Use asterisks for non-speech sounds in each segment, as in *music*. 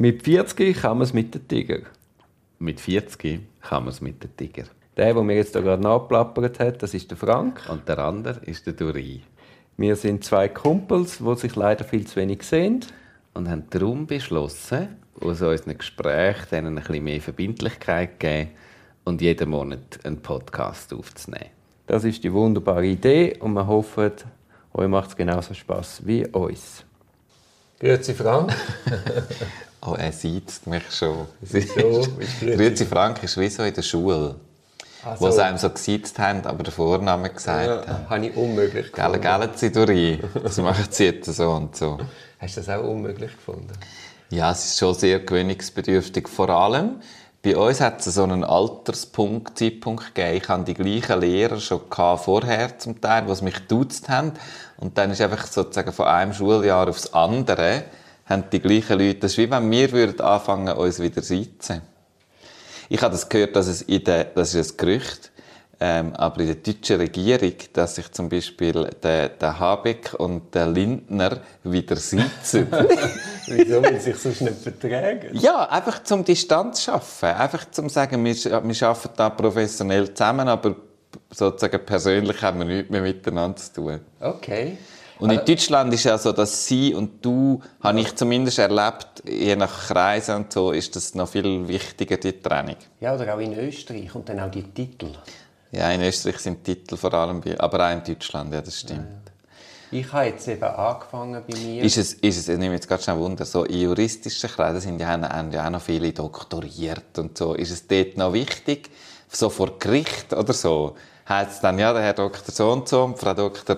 Mit 40 kann man es mit den Tiger. Mit 40 kann man es mit den Tiger. Der, der mir jetzt da gerade nachplappert hat, das ist der Frank. Und der andere ist der Duri. Wir sind zwei Kumpels, die sich leider viel zu wenig sehen. Und haben darum beschlossen, aus unseren Gesprächen denen ein bisschen mehr Verbindlichkeit zu geben und jeden Monat einen Podcast aufzunehmen. Das ist die wunderbare Idee und wir hoffen, euch macht es genauso Spaß wie uns. Grüezi Frank. *laughs* oh, er sieht mich schon. *laughs* Grüezi Frank ist wie so in der Schule. Also, wo sie einem so gesiezt haben, aber den Vornamen gesagt ja, haben. habe ich unmöglich gefunden. Gell, sie durch *laughs* Das machen sie jetzt so und so. Hast du das auch unmöglich gefunden? Ja, es ist schon sehr gewöhnungsbedürftig. Vor allem, bei uns hat es so einen Alterspunkt, Zeitpunkt gegeben. Ich hatte die gleichen Lehrer schon vorher zum Teil, die mich duzt haben. Und dann ist einfach sozusagen von einem Schuljahr aufs andere, haben die gleichen Leute, das ist wie wenn wir würden anfangen, uns wieder sitzen. Ich habe das gehört, dass es in der, das ist ein Gerücht, ähm, aber in der deutschen Regierung, dass sich zum Beispiel der, der Habeck und der Lindner wieder sitzen. *laughs* Wieso, weil sich sonst nicht vertragen? Ja, einfach zum Distanz schaffen. Einfach zum sagen, wir, wir arbeiten da professionell zusammen, aber sozusagen persönlich haben wir nichts mehr miteinander zu tun. Okay. Und in Deutschland ist ja so, dass sie und du, habe ich zumindest erlebt, je nach Kreisen und so, ist das noch viel wichtiger, die Trennung. Ja, oder auch in Österreich und dann auch die Titel. Ja, in Österreich sind Titel vor allem, aber auch in Deutschland, ja, das stimmt. Ja. Ich habe jetzt eben angefangen bei mir. Ist es, ist es ich nehme jetzt gerade schnell Wunder, so in juristischen Kreisen sind ja, haben ja auch noch viele doktoriert und so. Ist es dort noch wichtig, so vor Gericht oder so, heißt es dann, ja, der Herr Doktor so und so und Frau Doktor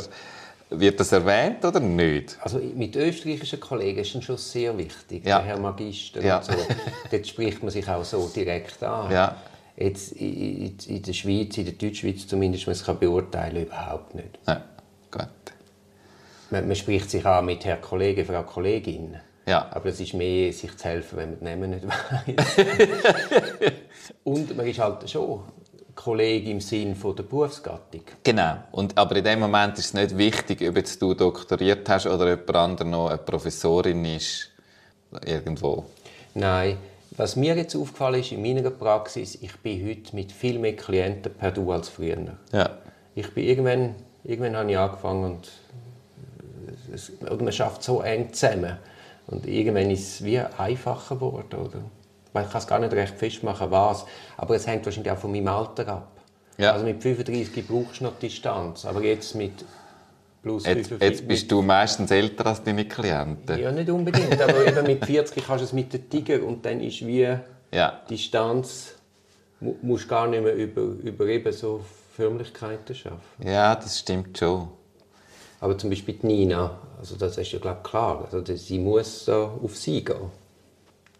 wird das erwähnt oder nicht? Also mit österreichischen Kollegen ist es schon sehr wichtig, ja. der Herr Magister ja. und so. Dort spricht man sich auch so direkt an. Ja. Jetzt in, in der Schweiz, in der Deutschschweiz zumindest, man es kann beurteilen überhaupt nicht. Ja, gut. Man, man, spricht sich an mit Herr Kollege, Frau Kollegin. Ja. Aber es ist mehr, sich zu helfen, wenn man den Namen nicht *laughs* weiß. *laughs* und man ist halt schon Kollege im Sinn von der Berufsgattung. Genau. Und, aber in dem Moment ist es nicht wichtig, ob jetzt du doktoriert hast oder jemand anderes noch eine Professorin ist. Irgendwo. Nein. Was mir jetzt aufgefallen ist in meiner Praxis, ich bin heute mit viel mehr Klienten per Du als früher. Ja. Ich bin irgendwann, irgendwann habe ich angefangen und es, oder man schafft so eng zusammen. Und irgendwann ist es wie einfacher geworden. Oder? Man kann es gar nicht recht festmachen, was. Aber es hängt wahrscheinlich auch von meinem Alter ab. Ja. Also mit 35 brauchst du noch Distanz. Aber jetzt mit plus jetzt, 45... Jetzt bist du meistens älter als deine Klienten. Ja, nicht unbedingt. aber *laughs* eben mit 40 kannst du es mit den Tiger und dann ist wie ja. Distanz... Du musst gar nicht mehr über, über eben so Förmlichkeiten schaffen. Ja, das stimmt schon. Aber zum Beispiel die Nina, also das ist ja glaube klar. Also sie muss so auf sie gehen.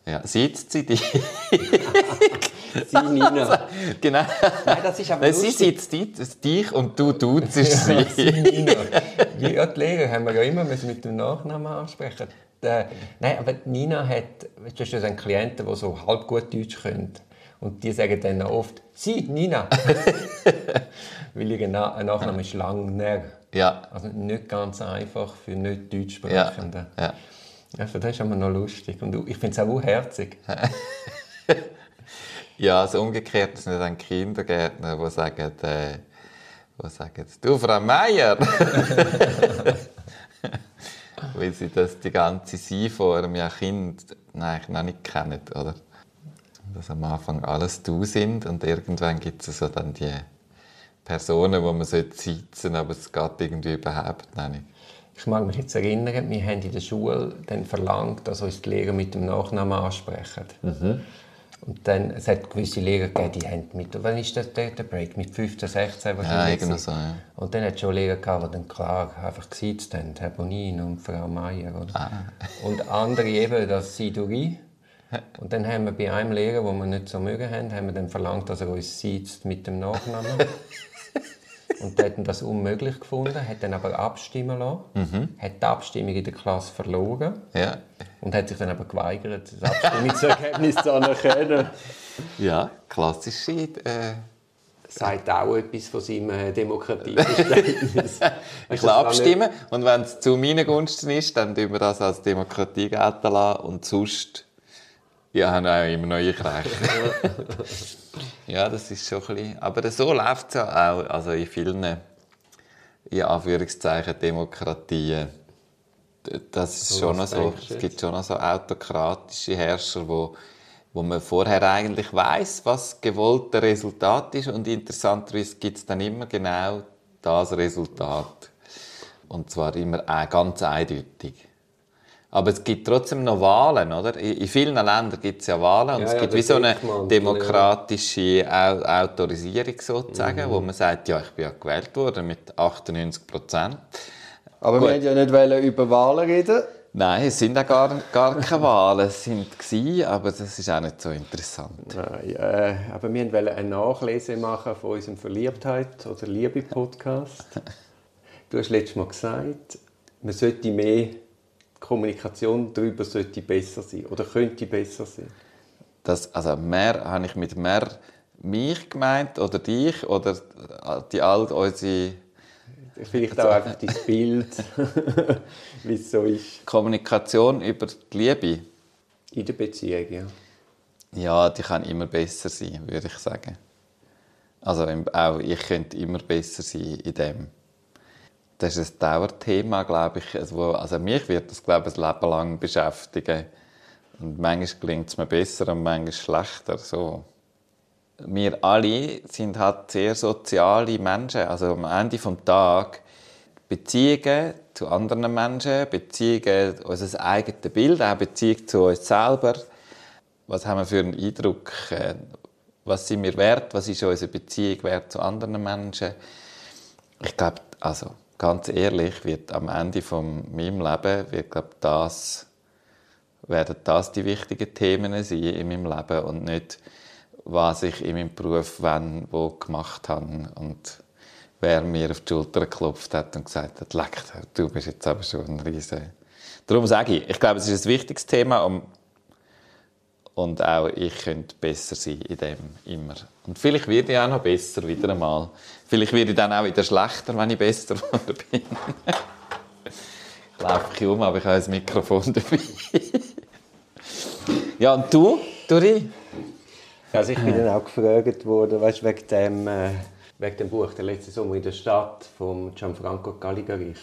Ja, sitzt sie dich? *laughs* sie, Nina. genau. Nein, das ist aber Sie sitzt dich und du tust sie. ja, sie, Nina. Ja, die Lehrer haben wir ja immer mit dem Nachnamen ansprechen. Der, nein, aber Nina hat, du hast einen Klienten, der so halb gut Deutsch können. Und die sagen dann oft, sie, Nina. *laughs* Weil ihr Nachname ist Langner. Ja. Also nicht ganz einfach für nicht Deutschsprechende. Ja. ja. Also das ist immer noch lustig. Und ich finde es auch herzig. *laughs* ja, also umgekehrt sind dann Kindergärtner, die sagen, äh, die sagen du Frau Meier! *laughs* Weil sie das die ganze Sie-Form ja Kind noch nicht kennen, oder? Dass am Anfang alles du sind und irgendwann gibt es so dann die Personen, wo man sitzen sollte, aber es geht irgendwie überhaupt nicht. Ich mag mich jetzt erinnern, wir haben in der Schule dann verlangt, dass uns die Lehrer mit dem Nachnamen ansprechen. Mhm. Und dann, es hat gewisse Lehrer gegeben, die haben mit, wann ist das der, der Break? Mit 15, 16 wahrscheinlich? Ja, irgendwie so, ja. Und dann hat es schon Lehrer gehabt, die dann klar einfach gesiezt haben, Herr Bonin und Frau Meier. Oder? Ah. Und andere eben das Siduri. Und dann haben wir bei einem Lehrer, den wir nicht so mögen haben, haben wir dann verlangt, dass er uns sieht mit dem Nachnamen. *laughs* Und der hat das unmöglich gefunden, hat dann aber abstimmen lassen, mhm. hat die Abstimmung in der Klasse verloren ja. und hat sich dann aber geweigert, das Abstimmungsergebnis zu anerkennen. *laughs* Ja, klassische... Äh sagt auch etwas von seinem äh, Demokratieverständnis. *laughs* ich will abstimmen und wenn es zu meinen Gunsten ist, dann tun wir das als Demokratie gelten lassen und sonst Ja, haben auch immer neue Rechte. *laughs* ja, das ist schon ein bisschen... Aber so läuft es ja auch also in vielen, in Anführungszeichen, Demokratien. Das ist So schon noch so. Es gibt schon noch so autokratische Herrscher, wo, wo man vorher eigentlich weiß, was gewollte Resultat ist und interessanterweise gibt es dann immer genau das Resultat. Und zwar immer auch ganz eindeutig. Aber es gibt trotzdem noch Wahlen, oder? In vielen Ländern gibt es ja Wahlen und Ja, es ja, gibt der wie so eine demokratische Au- Autorisierung sozusagen, Mhm. wo man sagt, ja, ich bin ja gewählt worden mit 98 Prozent. Aber Gut. wir wollten ja nicht wollen über Wahlen reden. Nein, es sind auch gar, gar keine Wahlen, es sind gewesen, aber das ist auch nicht so interessant. Nein, äh, aber wir wollten eine Nachlese machen von unserem Verliebtheit- oder Liebe-Podcast. *laughs* Du hast letztes Mal gesagt, man sollte mehr, Kommunikation darüber sollte besser sein oder könnte besser sein. Das, also mehr, habe ich mit mehr mich gemeint oder dich oder die all unsere Vielleicht auch einfach dein Bild, *laughs* wie es so ist Kommunikation über die Liebe. in der Beziehung. Ja. Ja, die kann immer besser sein, würde ich sagen. Also auch ich könnte immer besser sein in dem. Das ist ein Dauerthema, glaube ich. Also, also mich wird das, glaube ich, ein Leben lang beschäftigen. Und manchmal gelingt es mir besser und manchmal schlechter. So. Wir alle sind halt sehr soziale Menschen. Also am Ende des Tages Beziehungen zu anderen Menschen, Beziehungen, unser eigenes Bild, auch Beziehung zu uns selber. Was haben wir für einen Eindruck? äh, Was sind wir wert? Was ist unsere Beziehung wert zu anderen Menschen? Ich glaube, also ganz ehrlich, wird am Ende von meinem Leben wird, glaub, das werden das die wichtigen Themen sein in meinem Leben und nicht, was ich in meinem Beruf wann, wo gemacht habe und wer mir auf die Schulter geklopft hat und gesagt hat, leck, du bist jetzt aber schon ein Riese. Darum sage ich, ich glaube, es ist ein wichtiges Thema und, und auch ich könnte besser sein in dem immer. Und vielleicht werde ich auch noch besser wieder einmal. Vielleicht werde ich dann auch wieder schlechter, wenn ich besser *laughs* geworden bin. ich laufe ich um, aber ich habe ein Mikrofon dabei. *laughs* ja, und du, Dori? Also ich bin dann auch gefragt worden, weißt, wegen, dem, äh, wegen dem Buch «Der letzte Sommer in der Stadt» von Gianfranco Galligarich,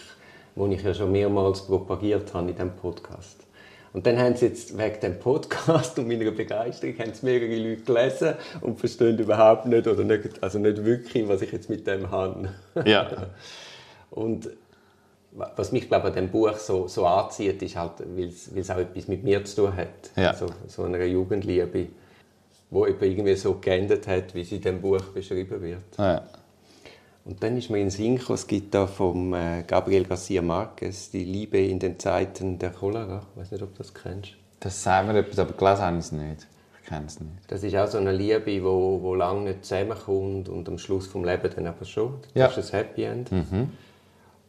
wo ich ja schon mehrmals propagiert habe in diesem Podcast. Und dann haben sie jetzt wegen dem Podcast *laughs* und meiner Begeisterung haben mehrere Leute gelesen und verstehen überhaupt nicht oder nicht, also nicht wirklich, was ich jetzt mit dem habe. Ja. *laughs* Und was mich glaube an dem Buch so, so anzieht, ist halt, weil es auch etwas mit mir zu tun hat. Ja. Also, so einer Jugendliebe, wo eben irgendwie so geendet hat, wie sie in dem Buch beschrieben wird. ja. Und dann ist mir in Sinn gekommen, es gibt da vom äh, Gabriel Garcia Marquez «Die Liebe in den Zeiten der Cholera». Ich weiß nicht, ob du das kennst. Das sagen wir etwas, aber gelesen habe ich es nicht. Ich kenne es nicht. Das ist auch so eine Liebe, die wo, wo lange nicht zusammenkommt und am Schluss vom Lebens dann aber schon. Das Ja. ist ein Happy End.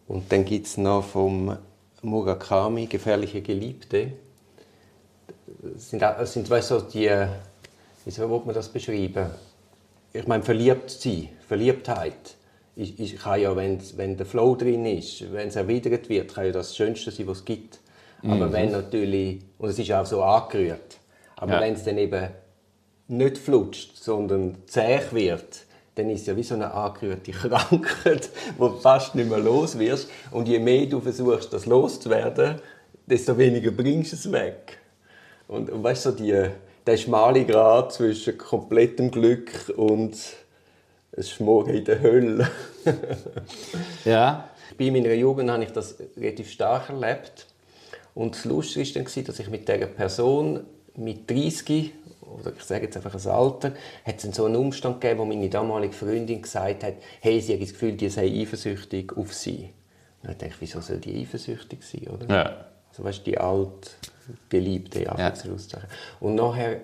Und dann gibt es noch vom Murakami «Gefährliche Geliebte». Das sind, das sind weißt, du, die, wie soll man das beschreiben? Ich meine, verliebt sein, Verliebtheit, ist, ist, kann ja, wenn, wenn der Flow drin ist, wenn es erwidert wird, kann ja das Schönste sein, was es gibt. Aber wenn natürlich, und es ist auch so angerührt, aber Ja. wenn es dann eben nicht flutscht, sondern zäh wird, dann ist es ja wie so eine angerührte *laughs* Krankheit, wo du fast nicht mehr los wirst. Und je mehr du versuchst, das loszuwerden, desto weniger bringst du es weg. Und, und weißt du, so die, der schmale Grat zwischen komplettem Glück und ein Schmoren in der Hölle. Ja. Bei meiner Jugend habe ich das relativ stark erlebt. Und das Lustige war dann, dass ich mit dieser Person mit 30, oder ich sage jetzt einfach ein Alter, hat es dann so einen Umstand gegeben, wo meine damalige Freundin gesagt hat, hey, sie hat das Gefühl, die sei eifersüchtig auf sie. Und ich dachte, wieso soll die eifersüchtig sein, oder? Ja. Also weißt, die alt Geliebte, ja. Und nachher,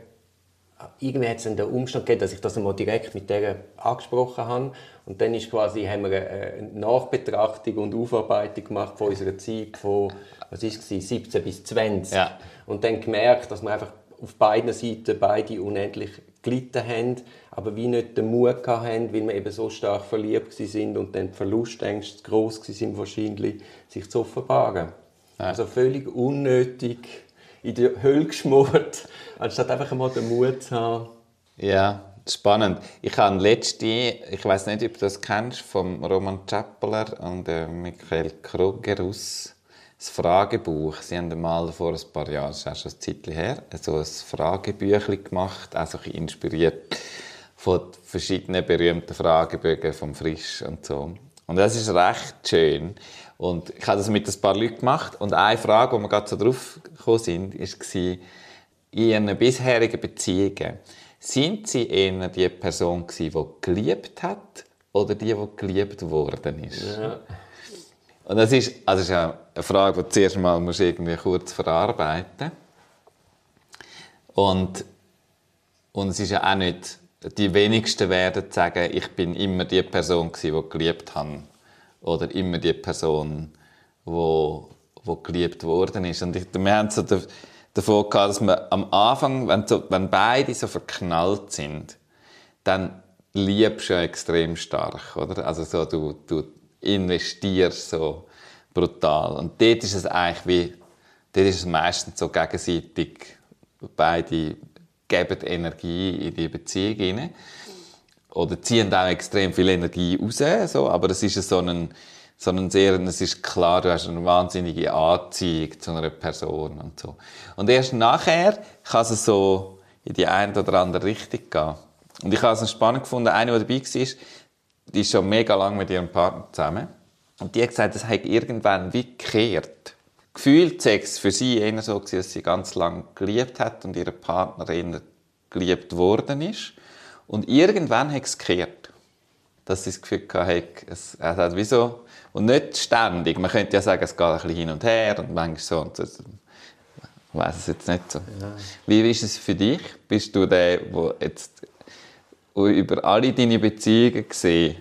irgendwie hat es den Umstand gegeben, dass ich das einmal direkt mit der angesprochen habe. Und dann ist quasi, haben wir eine Nachbetrachtung und Aufarbeitung gemacht von unserer Zeit von, was ist es, 17 bis 20. Ja. Und dann gemerkt, dass wir einfach auf beiden Seiten beide unendlich gelitten haben, aber wie nicht den Mut hatten, weil wir eben so stark verliebt sind und dann die Verlustängste gross waren wahrscheinlich, sich zu offenbaren. Also völlig unnötig in die Hölle geschmort, *laughs* anstatt einfach mal den Mut zu haben. Ja, spannend. Ich habe letzte, ich weiß nicht, ob du das kennst, vom Roman Chappeler und äh, Michael Kruger aus das Fragebuch. Sie haben mal vor ein paar Jahren, das ist auch schon ein Zeitchen her, so ein Fragebüchlein gemacht, auch so ein bisschen inspiriert von verschiedenen berühmten Fragebögen vom Frisch und so. Und das ist recht schön. Und ich habe das mit ein paar Leuten gemacht und eine Frage, wo wir gerade so drauf gekommen sind, war, in Ihren bisherigen Beziehungen, sind Sie eher die Person gewesen, die geliebt hat oder die, die geliebt worden ist? Ja. Und das ist, also das ist eine Frage, die du zuerst mal musst irgendwie kurz verarbeiten und und es ist ja auch nicht, die wenigsten werden sagen, ich bin immer die Person gewesen, die geliebt hat. Oder immer die Person, die, die geliebt worden ist. Und ich, wir haben so davon gehabt, dass man am Anfang, wenn, so, wenn beide so verknallt sind, dann liebst du ja extrem stark, oder? Also so, du, du investierst so brutal. Und dort ist es eigentlich wie, dort ist es meistens so gegenseitig, beide geben Energie in die Beziehung hinein. Oder ziehen auch extrem viel Energie raus, so. aber es ist so ein, so ein sehr, es ist klar, du hast eine wahnsinnige Anziehung zu einer Person und so. Und erst nachher kann es so in die eine oder andere Richtung gehen. Und ich habe es spannend gefunden, eine, die dabei war, die ist schon mega lange mit ihrem Partner zusammen. Und die hat gesagt, das hat irgendwann wie gekehrt. Gefühlt Sex für sie eher so gewesen, dass sie ganz lange geliebt hat und ihre Partner eher geliebt worden ist. Und irgendwann hat es gekehrt. Dass sie das Gefühl hatte, es, es hat wie so, und nicht ständig. Man könnte ja sagen, es geht ein bisschen hin und her und manchmal so. Und das, ich weiß es jetzt nicht so. Ja. Wie ist es für dich? Bist du der, der jetzt über alle deine Beziehungen gesehen,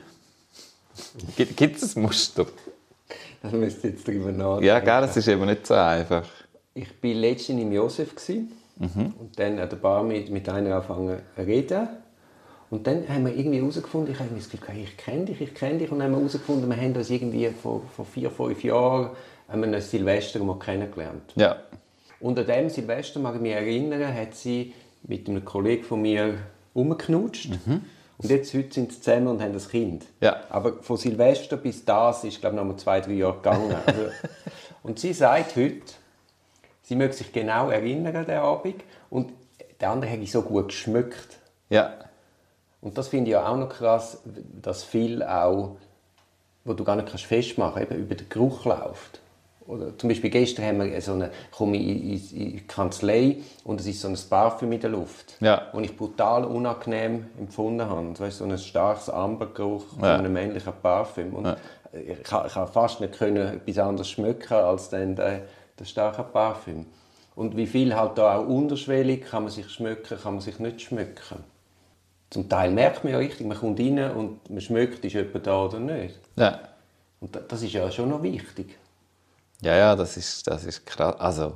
*laughs* gibt es ein Muster? Das müsst ihr jetzt drüber nachdenken. Ja, gell, das ist eben nicht so einfach. Ich war letztens im Josef mhm. und dann an der Bar mit, mit einer angefangen zu reden. Und dann haben wir irgendwie herausgefunden, ich habe das Gefühl, ich kenne dich, ich kenne dich. Und dann haben wir herausgefunden, wir haben uns irgendwie vor, vor vier, fünf Jahren an einem Silvester mal kennengelernt. Ja. Und an diesem Silvester, mag ich mich erinnern, hat sie mit einem Kollegen von mir umgeknutscht. Mhm. Und jetzt heute sind sie zusammen und haben ein Kind. Ja. Aber von Silvester bis das ist, glaube ich, noch mal zwei, drei Jahre gegangen. *laughs* Also, und sie sagt heute, sie möchte sich genau erinnern an den Abend und der andere hat so gut geschmückt. Ja. Und das finde ich ja auch noch krass, dass viel auch, wo du gar nicht festmachen kannst, eben über den Geruch läuft. Oder zum Beispiel gestern haben wir so eine, komme ich in, in die Kanzlei und es ist so ein Parfüm in der Luft, ja. das ich brutal unangenehm empfunden habe. Das so ein starkes Ambergeruch ja. von einem männlichen Parfüm. Und ja. ich, habe fast nicht können etwas anderes schmecken als dann der, der starke Parfüm. Und wie viel halt da auch unterschwellig kann man sich schmecken, kann man sich nicht schmecken. Zum Teil merkt man ja richtig, man kommt rein und man schmeckt, ist jemand da oder nicht. Ja. Und das ist ja schon noch wichtig. Ja, ja, das ist, das ist krass. Also,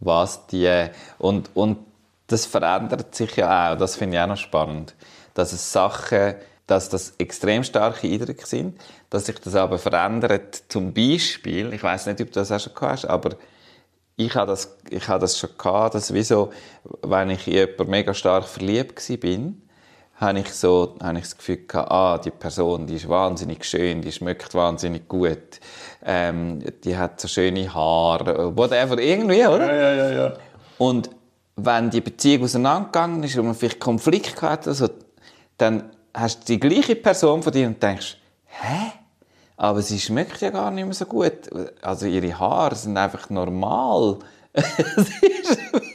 was die. Und, und das verändert sich ja auch. Das finde ich auch noch spannend. Dass es Sachen, dass das extrem starke Eindrücke sind, dass sich das aber verändert. Zum Beispiel, ich weiß nicht, ob du das auch schon hast, aber ich habe das, ich habe das schon gehabt, dass wieso, wenn ich in jemanden mega stark verliebt war, habe ich so, habe ich das Gefühl gehabt, ah, die Person, die ist wahnsinnig schön, die schmeckt wahnsinnig gut, ähm, die hat so schöne Haare, whatever, irgendwie, oder? Ja, ja, ja, ja. Und wenn die Beziehung auseinandergegangen ist und man vielleicht Konflikt hatte, also, dann hast du die gleiche Person von dir und denkst, hä? Aber sie schmeckt ja gar nicht mehr so gut. Also ihre Haare sind einfach normal. *laughs* es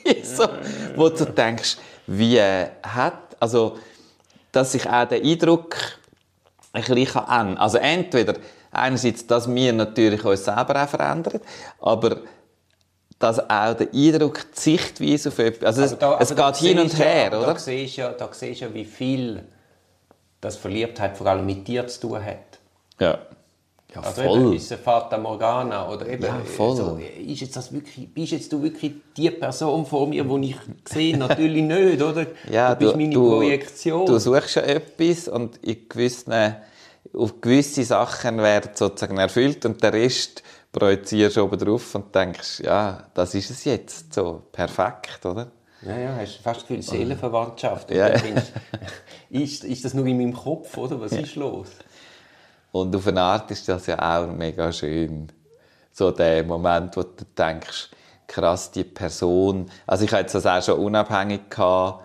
ist so, wo du denkst, wie hat, also, dass sich auch der Eindruck ein bisschen ändern Also entweder einerseits, dass wir natürlich uns selber auch verändern, aber dass auch der Eindruck, die Sichtweise auf etwas, also es, da, es geht hin und her, ja, oder? Da siehst du ja, da siehst ja, wie viel das Verliebtheit vor allem mit dir zu tun hat. Ja. Ja, also voll. Eben, ist es Fata Morgana oder eben, ja, voll. So, ist jetzt das wirklich, bist jetzt du wirklich die Person vor mir, die ich sehe? Natürlich *laughs* nicht, oder? Ja, du bist meine du, Projektion. Du suchst ja etwas und in gewissen, auf gewisse Sachen werden sozusagen erfüllt und der Rest projizierst oben drauf und denkst, ja, das ist es jetzt, so, perfekt, oder? Ja, ja, hast fast das Gefühl, Seelenverwandtschaft. Und Ja, ja. du, *laughs* ist, ist das nur in meinem Kopf, oder? Was ist los? Und auf eine Art ist das ja auch mega schön. So der Moment, wo du denkst, krass, die Person. Also ich hatte das auch schon unabhängig gehabt,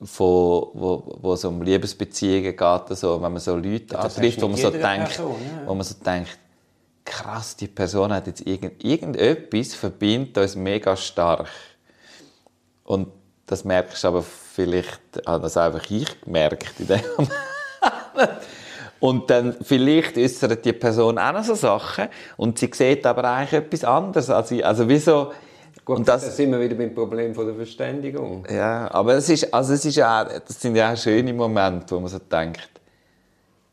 von, wo, wo es um Liebesbeziehungen geht, so, wenn man so Leute hast antrifft, wo man so denkt, Person, ja. wo man so denkt, krass, die Person hat jetzt irgend, irgendetwas verbindet uns mega stark. Und das merkst du aber vielleicht, habe das einfach ich gemerkt in dem *laughs* Moment. Und dann vielleicht äußert die Person auch noch so Sachen und sie sieht aber eigentlich etwas anderes. als ich. also wieso? Gut, und da das, sind wir wieder beim Problem von der Verständigung. ja, aber es ist, also es ist auch, das sind ja auch schöne Momente, wo man so denkt,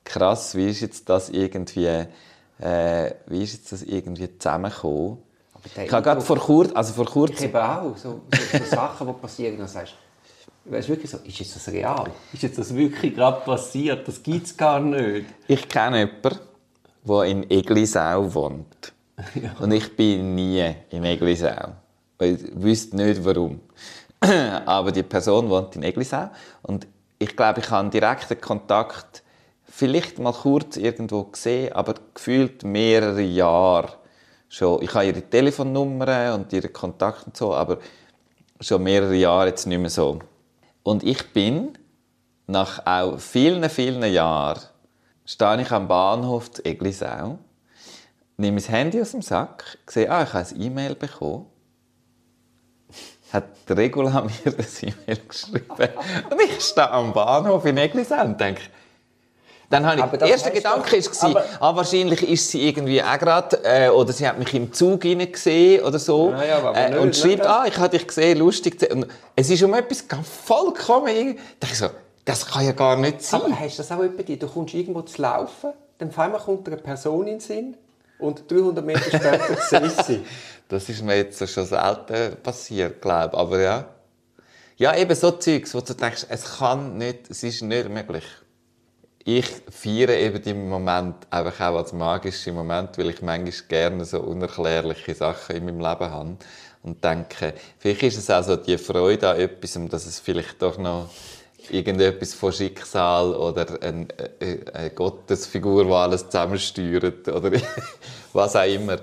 krass, wie ist jetzt das irgendwie, äh, wie ist jetzt das irgendwie zusammengekommen? Ich habe gerade vor kurzem, also vor Ich kurzem, eben auch. So, so, so Sachen, die passieren, dann sagst du, weißt du wirklich so, ist jetzt das real? Ist jetzt das wirklich gerade passiert? Das gibt es gar nicht. ich kenne jemanden, der in Eglisau wohnt. *laughs* Und ich bin nie in Eglisau. Ich wüsste nicht, warum. *clears throat* Aber die Person wohnt in Eglisau. Und ich glaube, ich habe einen direkten Kontakt vielleicht mal kurz irgendwo gesehen, aber gefühlt mehrere Jahre schon. Ich habe ihre Telefonnummer und ihre Kontakte und so, aber schon mehrere Jahre jetzt nicht mehr so. Und ich bin nach auch vielen, vielen Jahren stehe ich am Bahnhof zu Eglisau, nehme mein Handy aus dem Sack, sehe, ah, ich habe ein E-Mail bekommen. Hat Regula *laughs* mir das E-Mail geschrieben. Und ich stehe am Bahnhof in Eglisau und denke, dann habe ich, Aber der erste Gedanke doch- war, aber- ah, wahrscheinlich ist sie irgendwie auch gerade, äh, oder sie hat mich im Zug gesehen oder so. Ja, ja, äh, und nicht, schreibt, nicht. ah, ich habe dich gesehen, lustig. Und es ist um etwas ganz vollkommen, da dachte ich so, das kann ja gar nicht sein. Aber hast du das auch bei dir? Du kommst irgendwo zu laufen, dann auf einmal kommt eine Person in den Sinn und 300 Meter später *laughs* siehst sie. Das ist mir jetzt schon selten passiert, glaube ich. Aber ja. Ja, eben so Zeugs, wo du denkst, es kann nicht, es ist nicht möglich. Ich feiere eben den Moment einfach auch als magischen Moment, weil ich manchmal gerne so unerklärliche Sachen in meinem Leben habe. Und denke, vielleicht ist es auch so die Freude an etwas, dass es vielleicht doch noch irgendetwas von Schicksal oder eine, eine, eine Gottesfigur, die alles zusammensteuert oder *laughs* was auch immer.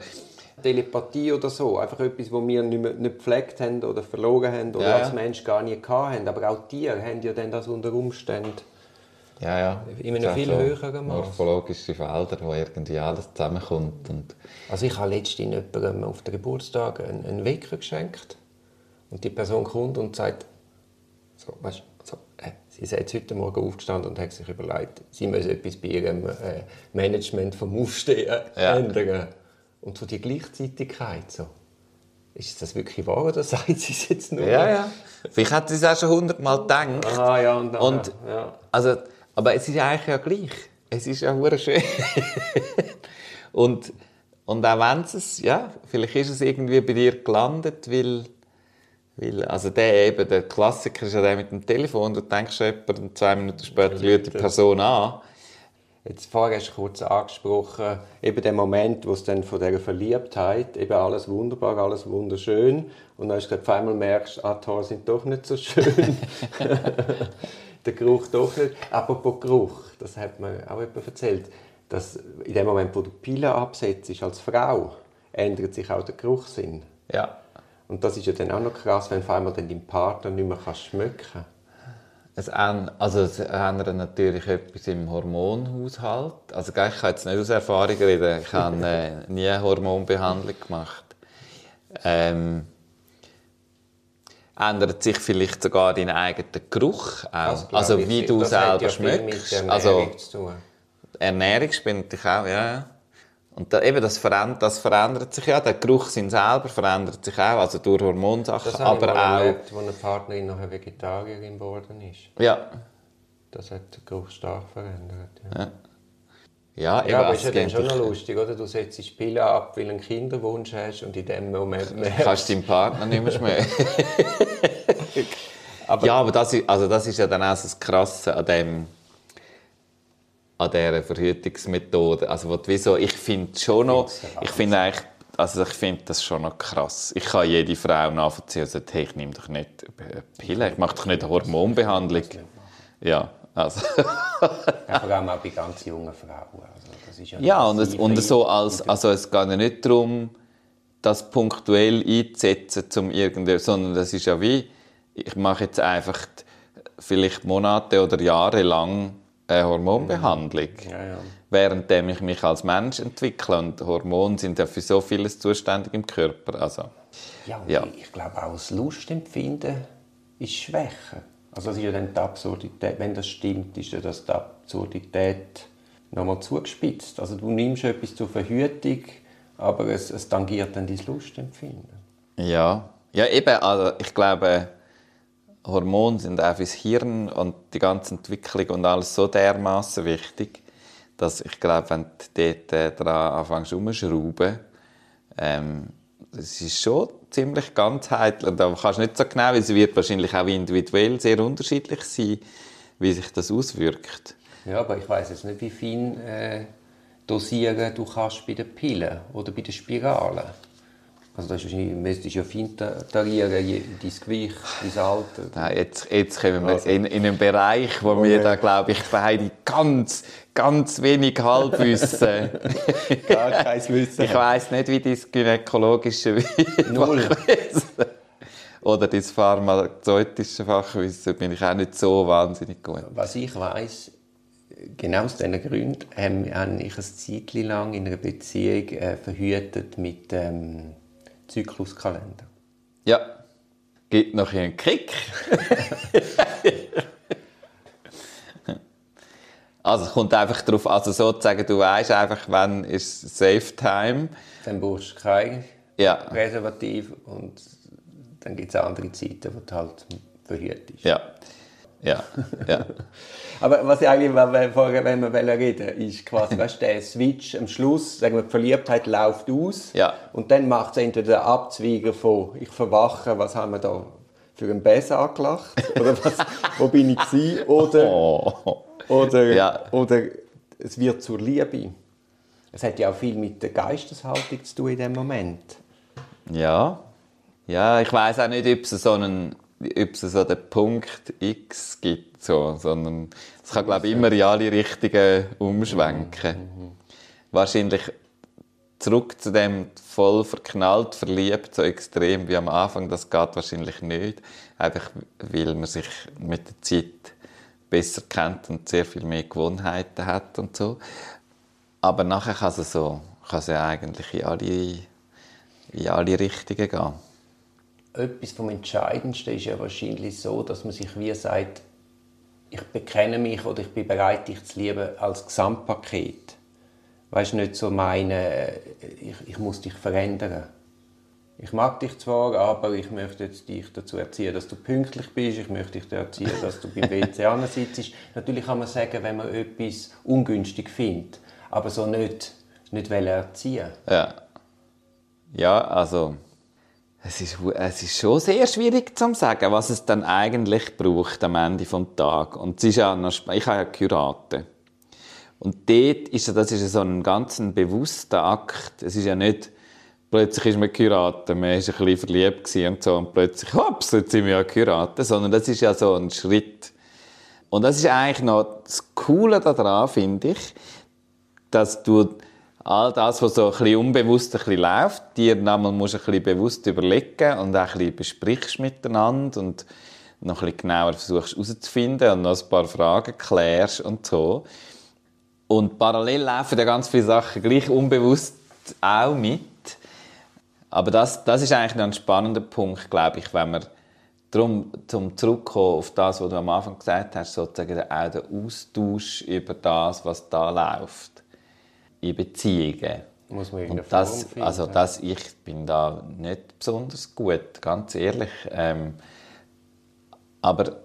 Telepathie oder so, einfach etwas, das wir nicht, mehr, nicht gepflegt haben oder verloren haben oder Ja, als Mensch gar nie gehabt haben. Aber auch Tiere haben ja dann das unter Umständen. Ja, ja. In einem viel höheren Maß. Morphologische Felder, wo irgendwie alles zusammenkommt. Und Also ich habe letztens jemandem auf den Geburtstag einen, einen Wecker geschenkt und die Person kommt und sagt, so, weißt, so, äh, sie ist jetzt heute Morgen aufgestanden und hat sich überlegt, sie müsse etwas bei ihrem äh, Management vom Aufstehen Ja. ändern. Und so die Gleichzeitigkeit, so. Ist das wirklich wahr oder *laughs* sagt sie es jetzt nur? ja, ja. Vielleicht hat sie es auch schon hundertmal gedacht. Ah, ja, und, dann, Und, ja. also, aber es ist eigentlich ja gleich. Es ist ja hure schön. *laughs* und, und auch wenn es, ja, vielleicht ist es irgendwie bei dir gelandet, weil, weil also der eben, der Klassiker ist ja der mit dem Telefon, du denkst jemand und zwei Minuten später ruft die Person an. Jetzt vorher hast du kurz angesprochen, eben der Moment, wo es dann von dieser Verliebtheit, eben alles wunderbar, alles wunderschön, und dann hast du auf einmal merkst, ah, die Haare sind doch nicht so schön. *laughs* der Geruch doch nicht. Apropos Geruch, das hat mir auch jemand erzählt, dass in dem Moment, wo du Pille absetzt als Frau, ändert sich auch der Geruchssinn. Ja. Und das ist ja dann auch noch krass, wenn auf einmal dann dein Partner nicht mehr kannst schmecken Es, also es ändert natürlich etwas im Hormonhaushalt. Also ich kann jetzt nicht aus Erfahrung reden. Ich habe äh, nie eine Hormonbehandlung gemacht. Ähm, ändert sich vielleicht sogar dein eigener Geruch auch. Also wie du das selber ja viel mit schmeckst. Also Ernährung spielt natürlich auch, ja. ja. Und da, eben, das, verändert, das verändert sich ja. Der Geruchssinn selber verändert sich auch, also durch Hormonsachen, Das aber auch... erlebt, wo eine Partnerin nachher Vegetarierin geworden ist. Ja, Das hat den Geruch stark verändert. Ja, ja. Ja, ja aber es ist ja dann schon noch lustig, oder? Du setzt die Pille ab, weil du einen Kinderwunsch hast und in dem Moment merkst kannst deinem Partner nicht mehr schmecken. *laughs* Aber- ja, aber das ist, also das ist ja dann auch das Krasse an dem an dieser Verhütungsmethode. Also, wo du wie so, ich finde schon noch, ich finde eigentlich, also ich finde das schon noch krass. Ich kann jede Frau nachvollziehen und sagen, hey, ich nehme doch nicht Pille, ich mache doch nicht eine Hormonbehandlung. Ja, also. Ja, vor allem auch bei ganz jungen Frauen. Also, ja, Ja, und, es, und so als, also es geht ja nicht darum, das punktuell einzusetzen, zum sondern das ist ja wie, ich mache jetzt einfach vielleicht Monate oder Jahre lang eine Hormonbehandlung, Ja, ja. währenddem ich mich als Mensch entwickle und Hormone sind ja für so vieles zuständig im Körper, also Ja, Ja. ich glaube auch das Lustempfinden ist schwächer. Also das ist ja dann die Absurdität, wenn das stimmt, ist ja das die Absurdität nochmal zugespitzt. Also du nimmst etwas zur Verhütung, aber es, es tangiert dann dein Lustempfinden. Ja, ja eben, also ich glaube, Hormone sind auch fürs Hirn und die ganze Entwicklung und alles so dermaßen wichtig, dass ich glaube, wenn du dort äh, daran anfängst rumzuschrauben, ähm, das ist schon ziemlich ganzheitlich. Da kannst du nicht so genau, weil es wird wahrscheinlich auch individuell sehr unterschiedlich sein, wie sich das auswirkt. Ja, aber ich weiß jetzt nicht, wie fein äh, dosieren du kannst bei den Pillen oder bei den Spiralen. Also das ist wahrscheinlich, du müsstest ja fein ta- tarieren, dein Gewicht, dein Alter. Nein, jetzt, jetzt kommen wir Also. in, in einen Bereich, wo wir da, glaube ich, beide ganz, ganz wenig Halbwissen. *laughs* Gar kein Wissen. ich weiss nicht, wie dein gynäkologische Null. Fachwissen *laughs* oder dein pharmazeutische Fachwissen bin ich auch nicht so wahnsinnig gut. Was ich weiß, genau aus diesen Gründen ähm, habe ich ein Zeitchen lang in einer Beziehung äh, verhütet mit ähm, Zykluskalender. Ja, gibt noch einen Kick. *laughs* also es kommt einfach darauf, also sozusagen, du weißt einfach, wann ist Safe Time. Dann brauchst du kein Ja, Präservativ und dann gibt es andere Zeiten, wo du halt verhütest. ja, ja, ja. *laughs* Aber was ich eigentlich wenn- vorher, wenn wir reden wollen, ist quasi weißt, der Switch am Schluss, sagen wir, die Verliebtheit läuft aus Ja. und dann macht es entweder den Abzweiger von «Ich verwache, was haben wir da für einen Besen angelacht?» *laughs* oder was, «Wo bin ich gewesen?» oder, Oh. oder, Ja. oder es wird zur Liebe. Es hat ja auch viel mit der Geisteshaltung zu tun in dem Moment. Ja. Ja, ich weiß auch nicht, ob es so einen, ob es so den Punkt X gibt, so, sondern es kann, glaube ich, immer in alle Richtungen umschwenken. Wahrscheinlich zurück zu dem voll verknallt, verliebt, so extrem wie am Anfang, das geht wahrscheinlich nicht. Einfach, weil man sich mit der Zeit besser kennt und sehr viel mehr Gewohnheiten hat und so. Aber nachher kann es so, kann es ja eigentlich in alle, in alle Richtungen gehen. Etwas vom Entscheidendsten ist ja wahrscheinlich so, dass man sich wie sagt, ich bekenne mich oder ich bin bereit, dich zu lieben als Gesamtpaket. Weißt nicht so meine, ich, ich muss dich verändern. Ich mag dich zwar, aber ich möchte jetzt dich dazu erziehen, dass du pünktlich bist. Ich möchte dich dazu erziehen, dass du beim *laughs* WC sitzt. Natürlich kann man sagen, wenn man etwas ungünstig findet, aber so nicht, nicht erziehen. Ja. Ja, also es ist, es ist schon sehr schwierig zu sagen, was es dann eigentlich braucht am Ende des Tages. Und es ist ja noch, ich habe ja geheiratet. Und dort ist ja, das ist ja so ein ganz bewusster Akt. Es ist ja nicht, plötzlich ist man geheiratet, man war ein bisschen verliebt und so, und plötzlich, hops, jetzt sind wir ja geheiratet. Sondern das ist ja so ein Schritt. Und das ist eigentlich noch das Coole daran, finde ich, dass du all das, was so ein bisschen unbewusst ein bisschen läuft, dir nochmal musst ein bisschen bewusst überlegen und auch ein bisschen besprichst miteinander und noch ein bisschen genauer versuchst herauszufinden und noch ein paar Fragen klärst und so. Und parallel laufen ja ganz viele Sachen gleich unbewusst auch mit. Aber das, das ist eigentlich noch ein spannender Punkt, glaube ich, wenn man Darum, zum Zurückkommen auf das, was du am Anfang gesagt hast, sozusagen auch der Austausch über das, was da läuft in Beziehungen. Muss man Und das, finden. also das, ich bin da nicht besonders gut, ganz ehrlich. Ähm, aber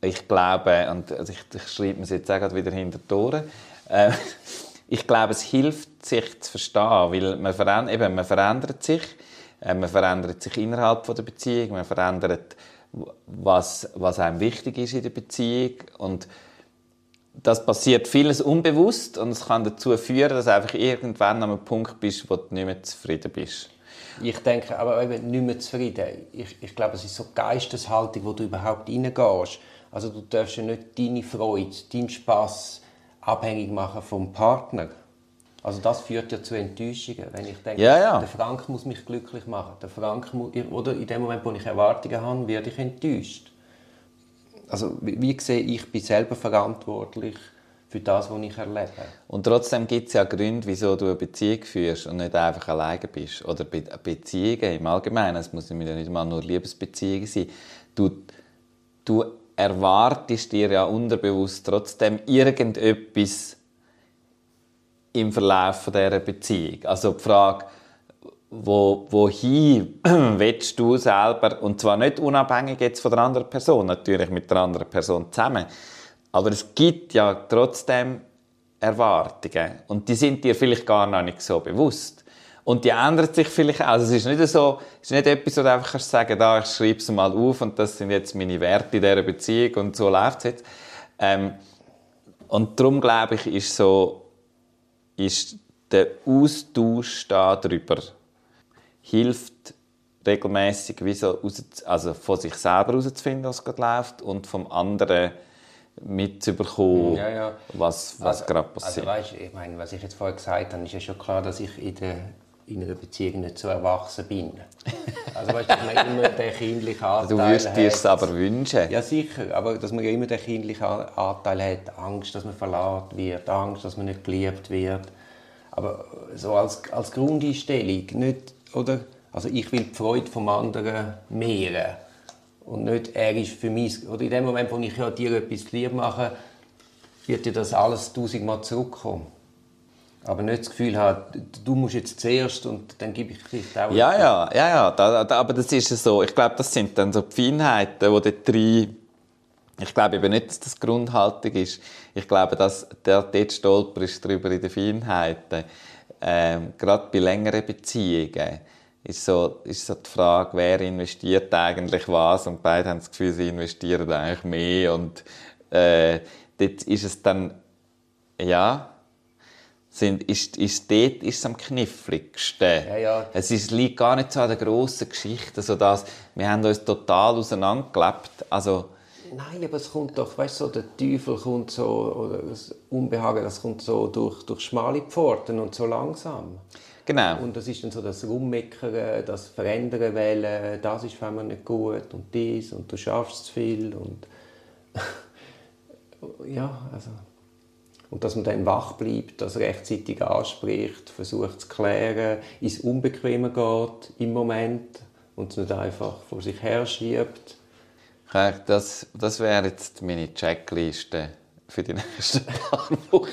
ich glaube, und also ich, ich schreibe mir es jetzt auch gerade wieder hinter die Ohren, äh, *laughs* ich glaube, es hilft, sich zu verstehen, weil man, verändert, eben, man verändert sich, äh, man verändert sich innerhalb von der Beziehung, man verändert, was, was einem wichtig ist in der Beziehung und das passiert vieles unbewusst und es kann dazu führen, dass du einfach irgendwann an einem Punkt bist, wo du nicht mehr zufrieden bist. Ich denke, aber eben nicht mehr zufrieden. Ich, ich glaube, es ist so Geisteshaltung, wo du überhaupt reingehst. Also du darfst ja nicht deine Freude, deinen Spass abhängig machen vom Partner. Also das führt ja zu Enttäuschungen. Wenn ich denke, Ja, ja. der Frank muss mich glücklich machen. Der Frank mu- oder in dem Moment, wo ich Erwartungen habe, werde ich enttäuscht. Also wie, wie sehe ich, bin selber verantwortlich für das, was ich erlebe. Und trotzdem gibt es ja Gründe, wieso du eine Beziehung führst und nicht einfach alleine bist. Oder Be Beziehungen im Allgemeinen. Es muss ja nicht mal nur Liebesbeziehungen sein. Du, du erwartest dir ja unterbewusst trotzdem irgendetwas im Verlauf dieser Beziehung. Also die Frage, wo, wohin *clears throat* willst du selber, und zwar nicht unabhängig jetzt von der anderen Person, natürlich mit der anderen Person zusammen, aber es gibt ja trotzdem Erwartungen und die sind dir vielleicht gar noch nicht so bewusst. Und die ändern sich vielleicht auch. Also es ist nicht so, es ist nicht etwas, wo du einfach sagen, da, ich schreibe es mal auf und das sind jetzt meine Werte in dieser Beziehung und so läuft es jetzt. Ähm, und darum glaube ich, ist so, ist der Austausch darüber hilft regelmäßig wie so raus, also von sich selber herauszufinden, was gerade läuft und vom anderen mitzubekommen, Ja, ja. was, was gerade passiert. Also weißt, ich meine, was ich jetzt vorher gesagt habe, ist ja schon klar, dass ich in, der, in einer Beziehung nicht so erwachsen bin. Also weißt, dass man immer den kindlichen *laughs* Anteil du würdest dir es aber wünschen. Ja, sicher, aber dass man ja immer den kindlichen Anteil hat, Angst, dass man verlassen wird, Angst, dass man nicht geliebt wird. Aber so als, als Grundeinstellung, nicht, oder? Also ich will die Freude vom anderen mehren. Und nicht, er ist für mich, oder in dem Moment, wo ich ja dir etwas lieb mache, wird dir das alles tausendmal zurückkommen. Aber nicht das Gefühl haben, du musst jetzt zuerst und dann gebe ich vielleicht auch Ja, ja, ja, ja. Da, da, aber das ist so. Ich glaube, das sind dann so die Feinheiten, die dort rein... Ich glaube eben nicht, dass das Grundhaltung ist. Ich glaube, dass der dort stolper ist drüber in den Feinheiten. Ähm, gerade bei längeren Beziehungen ist so, ist so die Frage, wer investiert eigentlich was und beide haben das Gefühl, sie investieren eigentlich mehr und äh, dort ist es dann, ja, sind, ist, ist dort ist es am kniffligsten. Ja, ja. Es ist, liegt gar nicht so an der grossen Geschichte, so dass wir haben uns total auseinandergelebt. Also, Nein, aber es kommt doch, weißt du, so, der Teufel kommt so, oder das Unbehagen, das kommt so durch, durch schmale Pforten und so langsam. genau. Und das ist dann so das Rummeckern, das Verändern wollen, das ist für mich nicht gut und dies und du schaffst zu viel und *laughs* ja, also und dass man dann wach bleibt, das rechtzeitig anspricht, versucht zu klären, ins Unbequeme geht im Moment und es nicht einfach vor sich her schiebt. Das, das wäre jetzt meine Checkliste für die *laughs* nächsten paar Wochen.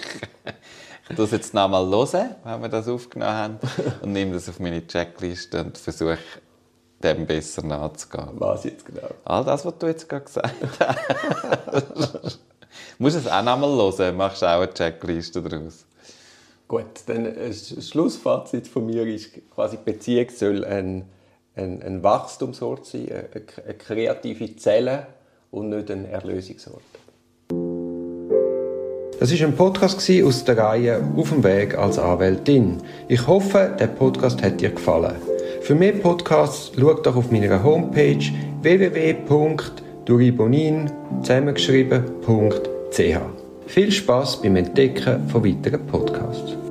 Ich es jetzt nochmal hören, wenn wir das aufgenommen haben, und nehme das auf meine Checkliste und versuche, dem besser nachzugehen. Was jetzt genau? All das, was du jetzt gerade gesagt hast. *laughs* Musst du es auch nochmal hören, machst du auch eine Checkliste daraus. Gut, dann äh, das Schlussfazit von mir ist quasi, die Beziehung soll ein, ein, ein Wachstumsort sein, eine, eine kreative Zelle und nicht ein Erlösungsort. Das ist ein Podcast aus der Reihe Auf dem Weg als Anwältin. Ich hoffe, der Podcast hat dir gefallen. Für mehr Podcasts schau doch auf meiner Homepage www.duribonin zusammengeschrieben.ch. Viel Spaß beim Entdecken von weiteren Podcasts.